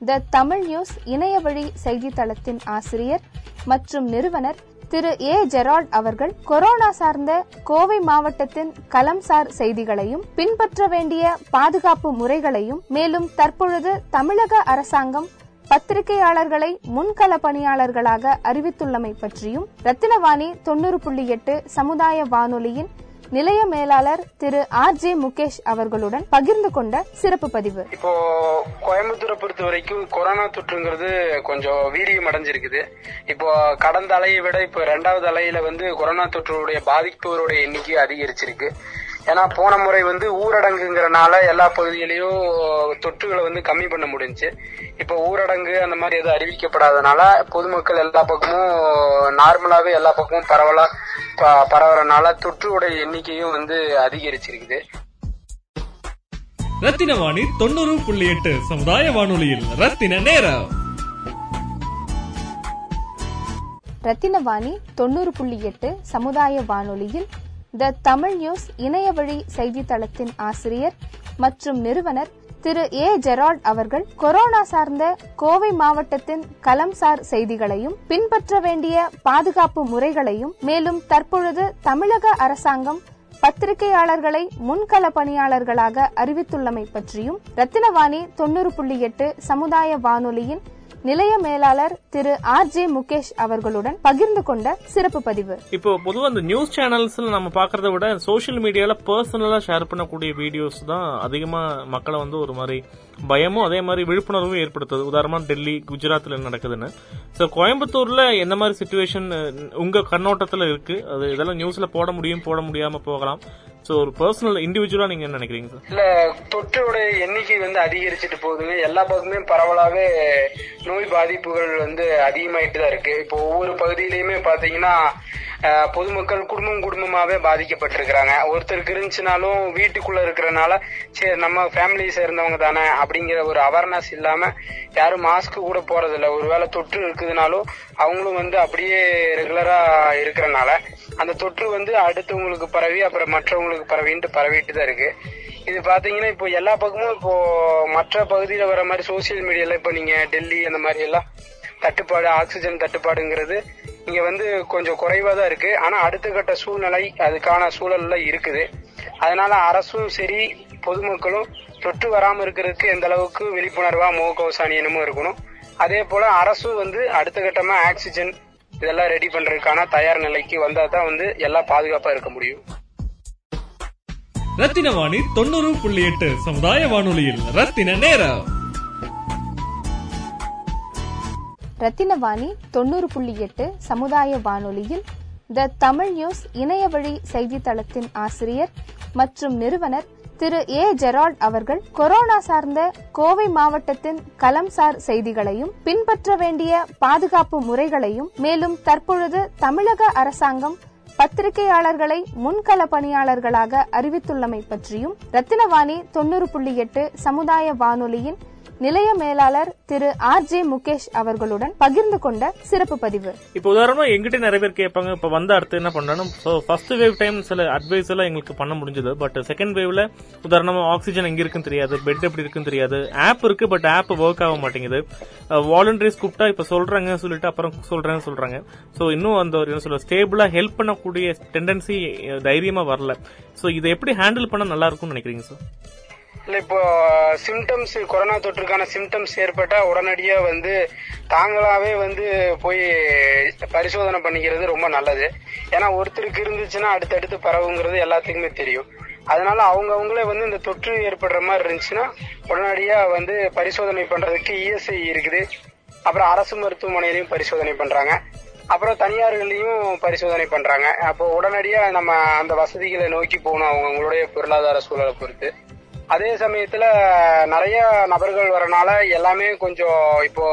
த Tamil news இணையவழி செய்தித்தளத்தின் ஆசிரியர் மற்றும் நிறுவனர் திரு ஏ ஜெரால்ட் அவர்கள் கொரோனா சார்ந்த கோவை மாவட்டத்தின் கலம்சார் செய்திகளையும் பின்பற்ற வேண்டிய பாதுகாப்பு முறைகளையும் மேலும் தற்பொழுது தமிழக அரசாங்கம் பத்திரிகையாளர்களை முன்கள பணியாளர்களாக அறிவித்துள்ளமை பற்றியும் ரத்தினவாணி தொண்ணூறு புள்ளி எட்டு சமுதாய வானொலியின் நிலைய மேலாளர் திரு ஆர் ஜே முகேஷ் அவர்களுடன் பகிர்ந்து கொண்ட சிறப்பு பதிவு. இப்போ கோயம்புத்தூரை பொறுத்த வரைக்கும் கொரோனா தொற்றுங்கிறது கொஞ்சம் வீரியம் அடைஞ்சிருக்குது. இப்போ கடந்த அலையை விட இப்போ ரெண்டாவது அலையில வந்து கொரோனா தொற்றுடைய பாதிப்பவருடைய எண்ணிக்கை அதிகரிச்சிருக்கு. ஏன்னா போன முறை வந்து ஊரடங்குங்கிறனால எல்லா பகுதியிலையும் தொற்றுகளை வந்து கம்மி பண்ண முடிஞ்சுச்சு. இப்போ ஊரடங்கு அந்த மாதிரி எதுவும் அறிவிக்கப்படாதனால பொதுமக்கள் எல்லா பக்கமும் நார்மலாவே எல்லா பக்கமும் பரவலா ப- பரவறனால தொற்றுடைய எண்ணிக்கையும் வந்து அதிகரிச்சிருக்குது. ரத்தின வாணி தொண்ணூறு புள்ளி எட்டு சமுதாய வானொலியில் ரத்தின நேரம். ரத்தினவாணி தொண்ணூறு புள்ளி எட்டு சமுதாய வானொலியில் த தமிழ் நியூஸ் இணைய வழி செய்தித்தளத்தின் ஆசிரியர் மற்றும் நிறுவனர் திரு ஏ ஜெரால்ட் அவர்கள் கொரோனா சார்ந்த கோவை மாவட்டத்தின் கலம்சார் செய்திகளையும் பின்பற்ற வேண்டிய பாதுகாப்பு முறைகளையும் மேலும் தற்பொழுது தமிழக அரசாங்கம் பத்திரிகையாளர்களை முன்கள பணியாளர்களாக அறிவித்துள்ளமை பற்றியும் ரத்தினவாணி தொண்ணூறு புள்ளி எட்டு சமுதாய வானொலியின் நிலைய மேலாளர் திரு ஆர் ஜே முகேஷ் அவர்களுடன் பகிர்ந்து கொண்ட சிறப்பு பதிவு. இப்போ பொதுவா இந்த நியூஸ் சேனல்ஸ்ல நம்ம பாக்குறத விட சோஷியல் மீடியால பர்சனலா ஷேர் பண்ணக்கூடிய வீடியோஸ் தான் அதிகமா மக்களை வந்து ஒரு மாதிரி பயமும் அதே மாதிரி விழிப்புணர்வும் ஏற்படுத்துது. உதாரணமா டெல்லி குஜராத்ல என்ன நடக்குதுன்னு. சோ கோயம்புத்தூர்ல எந்த மாதிரி சுச்சுவேஷன் உங்க கண்ணோட்டத்துல இருக்கு? அது இதெல்லாம் நியூஸ்ல போட முடியும் போட முடியாம போகலாம். சோ ஒரு பர்சனல் இண்டிவிஜுவலா நீங்க என்ன நினைக்கிறீங்க சார் இல்ல தொற்றோட எண்ணிக்கை வந்து அதிகரிச்சுட்டு போகுதுங்க எல்லா பக்கமே பரவலாவே நோய் பாதிப்புகள் வந்து அதிகமாயிட்டு தான் இருக்கு. இப்போ ஒவ்வொரு பகுதியிலயுமே பாத்தீங்கன்னா பொதுமக்கள் குடும்பம் குடும்பமாவே பாதிக்கப்பட்டிருக்கிறாங்க. ஒருத்தருக்கு இருந்துச்சுனாலும் வீட்டுக்குள்ள இருக்கிறனால சரி நம்ம ஃபேமிலி சேர்ந்தவங்க தானே அப்படிங்கிற ஒரு அவேர்னஸ் இல்லாம யாரும் மாஸ்க் கூட போறதில்ல. ஒருவேளை தொற்று இருக்குதுனாலும் அவங்களும் வந்து அப்படியே ரெகுலரா இருக்கிறனால அந்த தொற்று வந்து அடுத்தவங்களுக்கு பரவி அப்புறம் மற்றவங்களுக்கு பரவின்ட்டு பரவிட்டு தான் இருக்கு. இது பாத்தீங்கன்னா இப்போ எல்லா பக்கமும் இப்போ மற்ற பகுதியில வர மாதிரி சோசியல் மீடியால இப்போ நீங்க டெல்லி அந்த மாதிரி எல்லாம் தட்டுப்பாடு ஆக்சிஜன் தட்டுப்பாடுங்கிறது இங்க வந்து கொஞ்சம் குறைவா தான் இருக்கு. ஆனா அடுத்த கட்ட சூழ்நிலை அதுக்கான சூழல்ல இருக்குது. அதனால அரசும் சரி பொதுமக்களும் தொற்று வராம இருக்கிறதுக்கு எந்த அளவுக்கு விழிப்புணர்வா முகக்கவசம் என்னமோ இருக்கணும். அதே போல அரசும் வந்து அடுத்த கட்டமா ஆக்சிஜன் இதெல்லாம் ரெடி பண்றதுக்கான தயார் நிலைக்கு வந்தா தான் வந்து எல்லாம் பாதுகாப்பா இருக்க முடியும். ரத்தின வாணி தொண்ணூறு புள்ளி எட்டு சமுதாய வானொலியில் ரத்தின நேரம். ரத்தினவாணி தொண்ணூறு புள்ளி எட்டு சமுதாய வானொலியில் த தமிழ் நியூஸ் இணையவழி செய்தித்தளத்தின் ஆசிரியர் மற்றும் நிறுவனர் திரு ஏ ஜெரால்ட் அவர்கள் கொரோனா சார்ந்த கோவை மாவட்டத்தின் கலம்சார் செய்திகளையும் பின்பற்ற வேண்டிய பாதுகாப்பு முறைகளையும் மேலும் தற்பொழுது தமிழக அரசாங்கம் பத்திரிகையாளர்களை முன்கள பணியாளர்களாக அறிவித்துள்ளமை பற்றியும் ரத்தினவாணி தொண்ணூறு புள்ளி எட்டு சமுதாய வானொலியின் நிலைய மேலாளர் திரு ஆர் ஜே முகேஷ் அவர்களுடன் பகிர்ந்து கொண்ட சிறப்பு பதிவு. இப்போ உதாரணமா எங்கிட்ட நிறைய பேர் கேட்பாங்க. இப்ப வந்த அடுத்து என்ன பண்ணணும்? ஃபர்ஸ்ட் வேவ் டைம் சில அட்வைஸ் எல்லாம் எங்களுக்கு பண்ண முடிஞ்சது. பட் செகண்ட் வேவ்ல உதாரணமா ஆக்சிஜன் எங்க இருக்குன்னு தெரியாது. பெட் எப்படி இருக்குன்னு தெரியாது. ஆப் இருக்கு பட் ஆப் ஒர்க் ஆக மாட்டேங்குது. Uh, வாலண்டரிஸ் கூப்பிட்டா இப்ப சொல்றாங்க சொல்லிட்டு அப்புறம் சொல்றேன்னு சொல்றாங்க. சோ இன்னும் அந்த ஒரு என்ன சொல்ல ஸ்டேபிளா ஹெல்ப் பண்ணக்கூடிய டெண்டன்சி தைரியமா வரல. சோ இதை எப்படி ஹேண்டில் பண்ண நல்லா இருக்கும்னு நினைக்கிறீங்க சார் இல்லை இப்போ சிம்டம்ஸ் கொரோனா தொற்றுக்கான சிம்டம்ஸ் ஏற்பட்டா உடனடியா வந்து தாங்களாவே வந்து போய் பரிசோதனை பண்ணிக்கிறது ரொம்ப நல்லது. ஏன்னா ஒருத்தருக்கு இருந்துச்சுன்னா அடுத்தடுத்து பரவுங்கிறது எல்லாத்துக்குமே தெரியும். அதனால அவங்க அவங்களே வந்து இந்த தொற்று ஏற்படுற மாதிரி இருந்துச்சுன்னா உடனடியா வந்து பரிசோதனை பண்றதுக்கு இஎஸ்ஐ இருக்குது. அப்புறம் அரசு மருத்துவமனையிலையும் பரிசோதனை பண்றாங்க. அப்புறம் தனியார்களையும் பரிசோதனை பண்றாங்க. அப்போ உடனடியா நம்ம அந்த வசதிகளை நோக்கி போகணும் அவங்கவுங்களுடைய பொருளாதார சூழலை பொறுத்து. அதே சமயத்துல நிறைய நபர்கள் வரனால எல்லாமே கொஞ்சம் இப்போ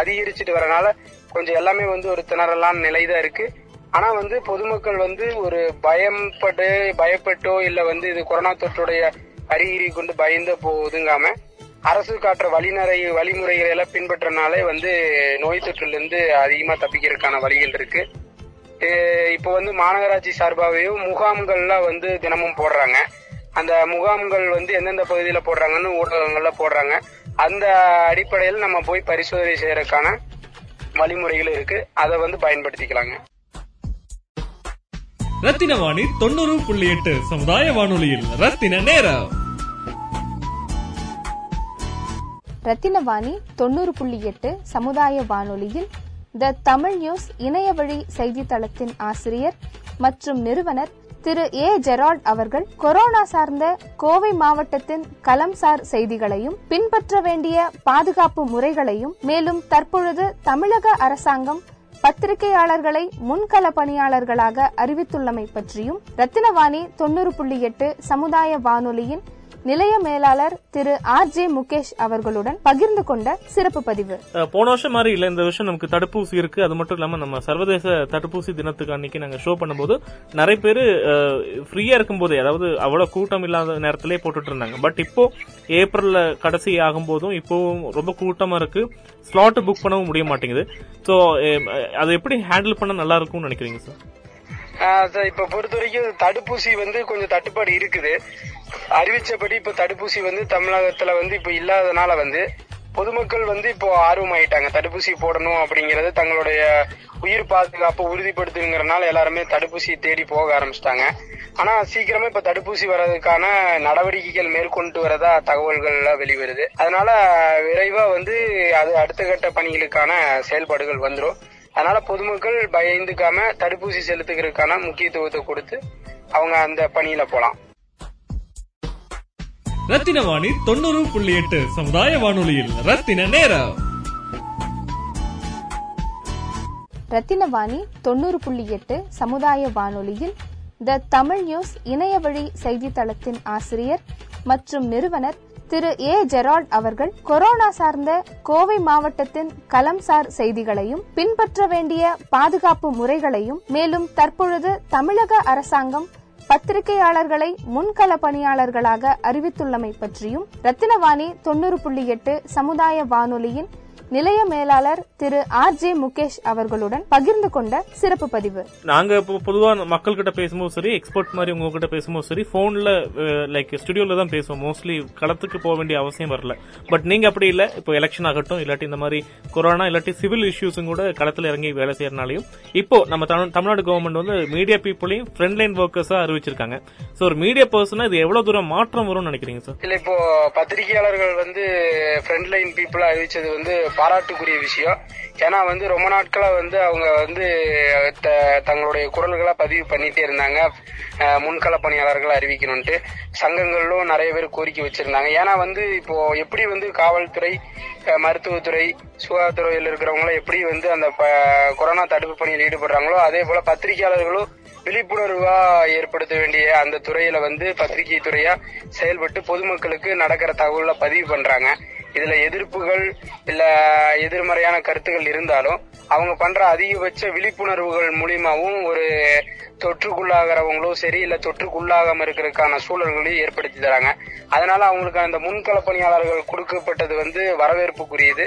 அதிகரிச்சுட்டு வரனால கொஞ்சம் எல்லாமே வந்து ஒரு திணறலான நிலை தான் இருக்கு. ஆனா வந்து பொதுமக்கள் வந்து ஒரு பயப்பட்டு பயப்பட்டோ இல்ல வந்து இது கொரோனா தொற்றுடைய அறிகுறி கொண்டு பயந்த போதுங்காம அரசு காட்டுற வழிநறை வழிமுறைகளை எல்லாம் பின்பற்றனாலே வந்து நோய் தொற்றுல இருந்து அதிகமா தப்பிக்கிறதுக்கான வழிகள் இருக்கு. இப்போ வந்து மாநகராட்சி சார்பாகவும் முகாம்கள்லாம் வந்து தினமும் போடுறாங்க. அந்த முகாம்கள் வந்து எந்தெந்த பகுதியில போடுறாங்கன்னு ஊடகங்கள்ல போடுறாங்க. அந்த அடிப்படையில் நம்ம போய் பரிசோதனை செய்யறதுக்கான வழிமுறைகள் இருக்கு. அதை வந்து பயன்படுத்திக்கலாங்க. ரத்தின வாணி தொண்ணூறு புள்ளி எட்டு சமுதாய வானொலியில் ரத்தின நேரம். ரத்தினவாணி தொண்ணூறு புள்ளி எட்டு சமுதாய வானொலியில் த தமிழ் நியூஸ் இணைய வழி செய்தித்தளத்தின் ஆசிரியர் மற்றும் நிறுவனர் திரு ஏ ஜெரால்ட் அவர்கள் கொரோனா சார்ந்த கோவை மாவட்டத்தின் கலம்சார் செய்திகளையும் பின்பற்ற வேண்டிய பாதுகாப்பு முறைகளையும் மேலும் தற்பொழுது தமிழக அரசாங்கம் பத்திரிகையாளர்களை முன்கள பணியாளர்களாக அறிவித்துள்ளமை பற்றியும் ரத்தினவாணி தொண்ணூறு புள்ளி எட்டு சமுதாய வானொலியின் நிலைய மேலாளர் திரு ஆர் ஜே முகேஷ் அவர்களுடன் பகிர்ந்து கொண்ட சிறப்பு பதிவு. போன வருஷம் மாதிரி இல்ல இந்த வருஷம் நமக்கு தடுப்பூசி இருக்கு. அது மட்டும் இல்லாம நம்ம சர்வதேச தடுப்பூசி தினத்துக்கு அன்னைக்கு நாங்க ஷோ பண்ணும்போது நிறைய பேர் ஃப்ரீயா இருக்கும்போதே அதாவது அவ்வளவு கூட்டம் இல்லாத நேரத்திலே போட்டுட்டு இருந்தாங்க பட் இப்போ ஏப்ரல்ல கடைசி ஆகும் போதும் இப்போவும் ரொம்ப கூட்டமா இருக்கு. ஸ்லாட் புக் பண்ணவும் முடிய மாட்டேங்குது. சோ அதை எப்படி ஹேண்டில் பண்ண நல்லா இருக்கும்னு நினைக்கிறீங்க சார், இப்ப பொறுத்த வரைக்கும் தடுப்பூசி வந்து கொஞ்சம் தட்டுப்பாடு இருக்குது. அறிவிச்சபடி இப்ப தடுப்பூசி வந்து தமிழகத்துல வந்து இப்ப இல்லாதனால வந்து பொதுமக்கள் வந்து இப்போ ஆர்வமாயிட்டாங்க. தடுப்பூசி போடணும் அப்படிங்கறது தங்களுடைய உயிர் பாதுகாப்பு உறுதிப்படுத்துங்கிறனால எல்லாருமே தடுப்பூசி தேடி போக ஆரம்பிச்சிட்டாங்க. ஆனா சீக்கிரமா இப்ப தடுப்பூசி வர்றதுக்கான நடவடிக்கைகள் மேற்கொண்டு வரதா தகவல்கள் எல்லாம் வெளிவருது. அதனால விரைவா வந்து அது அடுத்த கட்ட பணிகளுக்கான செயல்பாடுகள் வந்துடும் அதனால பொதுமக்கள் பயந்துக்காம தடுப்பூசி செலுத்துகிறதுக்கான முக்கியத்துவத்தை கொடுத்து அவங்க அந்த பணியில போலாம். ரத்தின வாணி தொண்ணூறு புள்ளி எட்டு சமுதாய வானொலியில். ரத்தின நேரம். ரத்தினவாணி தொண்ணூறு புள்ளி எட்டு சமுதாய வானொலியில் த தமிழ் நியூஸ் இணைய வழி செய்தித்தளத்தின் ஆசிரியர் மற்றும் நிறுவனர் திரு ஏ ஜெரால்ட் அவர்கள் கொரோனா சார்ந்த கோவை மாவட்டத்தின் கலம்சார் செய்திகளையும் பின்பற்ற வேண்டிய பாதுகாப்பு முறைகளையும் மேலும் தற்பொழுது தமிழக அரசாங்கம் பத்திரிகையாளர்களை முன்கள பணியாளர்களாக அறிவித்துள்ளமை பற்றியும் ரத்தினவாணி தொண்ணூறு புள்ளி எட்டு சமுதாய வானொலியின் நிலைய மேலாளர் திரு ஆர் ஜே முகேஷ் அவர்களுடன் பகிர்ந்து கொண்ட சிறப்பு பதிவு. நாங்க இப்போ பொதுவா மக்கள் கிட்ட பேசும்போது சரி எக்ஸ்பர்ட் மாதிரி உங்ககிட்ட பேசும்போது சரி போன்ல லைக் ஸ்டுடியோல தான் பேசுவோம். மோஸ்ட்லி களத்துக்கு போக வேண்டிய அவசியம் வரல. பட் நீங்க அப்படி இல்ல. இப்போ எலெக்ஷன் ஆகட்டும் இல்லாட்டி இந்த மாதிரி கொரோனா இல்லாட்டி சிவில் இஷ்யூஸும் கூட களத்துல இறங்கி வேலை செய்யறனாலையும் இப்போ நம்ம தமிழ்- தமிழ்நாடு கவர்மெண்ட் வந்து மீடியா பீப்புளையும் ஃப்ரண்ட் லைன் ஒர்க்கர்ஸா அறிவிச்சிருக்காங்க. சோ ஒரு மீடியா பர்சனா இது எவ்வளவு தூரம் மாற்றம் வரும்னு நினைக்கிறீங்க சார் இல்ல இப்போ பத்திரிகையாளர்கள் வந்து ஃப்ரண்ட் லைன் பீப்புளா அறிவிச்சது வந்து பாராட்டுக்குரிய விஷயம். ஏன்னா வந்து ரொம்ப நாட்களா வந்து அவங்க வந்து த- தங்களுடைய குரல்களை பதிவு பண்ணிட்டே இருந்தாங்க. முன்கள பணியாளர்களை அறிவிக்கணும்ட்டு சங்கங்களும் நிறைய பேர் கோரிக்கை வச்சிருந்தாங்க. ஏன்னா வந்து இப்போ எப்படி வந்து காவல்துறை மருத்துவத்துறை சுகாதாரத்துறையில் இருக்கிறவங்களும் எப்படி வந்து அந்த ப- கொரோனா தடுப்பு பணியில் ஈடுபடுறாங்களோ அதே போல பத்திரிகையாளர்களும் விழிப்புணர்வா ஏற்படுத்த வேண்டிய அந்த துறையில வந்து பத்திரிகை துறையா செயல்பட்டு பொதுமக்களுக்கு நடக்கிற தகவலை பதிவு பண்றாங்க. இதுல எதிர்ப்புகள் இல்ல எதிர்மறையான கருத்துகள் இருந்தாலும் அவங்க பண்ற அதிகபட்ச விழிப்புணர்வுகள் மூலியமாவும் ஒரு தொற்றுக்குள்ளாகிறவங்களும் சரி இல்ல தொற்றுக்குள்ளாகாம இருக்கிறதுக்கான சூழல்களையும் ஏற்படுத்தி தராங்க. அதனால அவங்களுக்கு அந்த முன்கள பணியாளர்கள் கொடுக்கப்பட்டது வந்து வரவேற்புக்குரியது.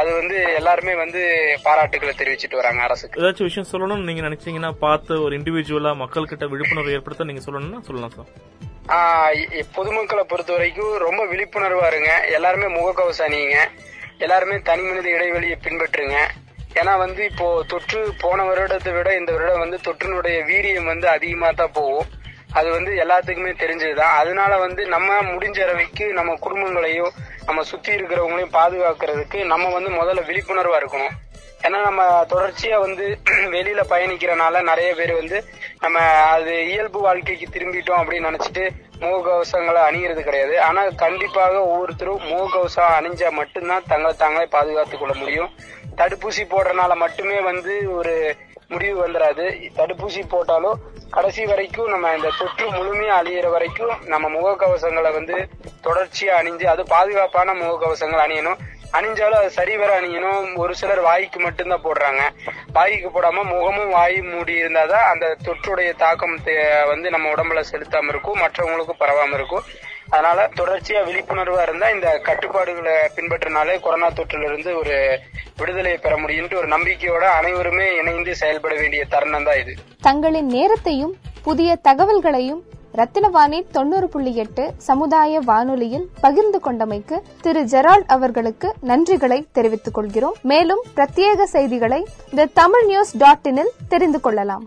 அது வந்து எல்லாருமே வந்து பாராட்டுகளை தெரிவிச்சிட்டு வராங்க அரசுக்கு. ஏதாச்சும் விஷயம் சொல்லணும்னு நீங்க நினைச்சீங்கன்னா பார்த்து ஒரு இண்டிவிஜுவலா மக்கள்கிட்ட விழிப்புணர்வு ஏற்படுத்த நீங்க சொல்லணும்னா சொல்லலாம் சார். பொதுமக்களை பொறுத்த வரைக்கும் ரொம்ப விழிப்புணர்வா இருங்க. எல்லாருமே முகக்கவசம் அணியுங்க. எல்லாருமே தனி மனித இடைவெளியை பின்பற்றுங்க. ஏன்னா வந்து இப்போ தொற்று போன வருடத்தை விட இந்த வருடம் வந்து தொற்றினுடைய வீரியம் வந்து அதிகமா தான் போகும். அது வந்து எல்லாத்துக்குமே தெரிஞ்சதுதான். அதனால வந்து நம்ம முடிஞ்ச அளவுக்கு நம்ம குடும்பங்களையும் நம்ம சுத்தி இருக்கிறவங்களையும் பாதுகாக்கிறதுக்கு நம்ம வந்து முதல்ல விழிப்புணர்வா இருக்கணும். ஏன்னா நம்ம தொடர்ச்சியா வந்து வெளியில பயணிக்கிறனால நிறைய பேர் வந்து நம்ம அது இயல்பு வாழ்க்கைக்கு திரும்பிட்டோம் அப்படின்னு நினைச்சிட்டு முகக்கவசங்களை அணியிறது கிடையாது. ஆனா கண்டிப்பாக ஒவ்வொருத்தரும் முகக்கவசம் அணிஞ்சா மட்டும்தான் தங்களை தாங்களே பாதுகாத்துக் கொள்ள முடியும். தடுப்பூசி போடுறதுனால மட்டுமே வந்து ஒரு முடிவு வந்துடாது தடுப்பூசி போட்டாலும் கடைசி வரைக்கும் நம்ம இந்த தொற்று முழுமையா அழியிற வரைக்கும் நம்ம முகக்கவசங்களை வந்து தொடர்ச்சியா அணிஞ்சு அது பாதுகாப்பான முகக்கவசங்கள் அணியணும். அணிஞ்சாலும் அது சரிவர அணியணும். ஒரு சிலர் வாய்க்கு மட்டும்தான் போடுறாங்க. வாய்க்கு போடாம முகமும் வாய் மூடி இருந்தாதான் அந்த தொற்றுடைய தாக்கம் தே- வந்து நம்ம உடம்புல செலுத்தாம இருக்கும். மற்றவங்களுக்கும் பரவாம இருக்கும். அதனால தொடர்ச்சியா விழிப்புணர்வா இருந்தா இந்த கட்டுப்பாடுகளை பின்பற்றினாலே கொரோனா தொற்றிலிருந்து இருந்து ஒரு விடுதலை பெற முடியும்னு ஒரு நம்பிக்கையோட அனைவருமே இணைந்து செயல்பட வேண்டிய தருணம் தான் இது. தங்களின் நேரத்தையும் புதிய தகவல்களையும் ரத்தினவாணி தொண்ணூறு புள்ளி எட்டு சமுதாய வானொலியில் பகிர்ந்து கொண்டமைக்கு திரு ஜெரால்ட் அவர்களுக்கு நன்றிகளை தெரிவித்துக் கொள்கிறோம். மேலும் பிரத்யேக செய்திகளை தி தமிழ் நியூஸ் டாட் இனில் தெரிந்து கொள்ளலாம்.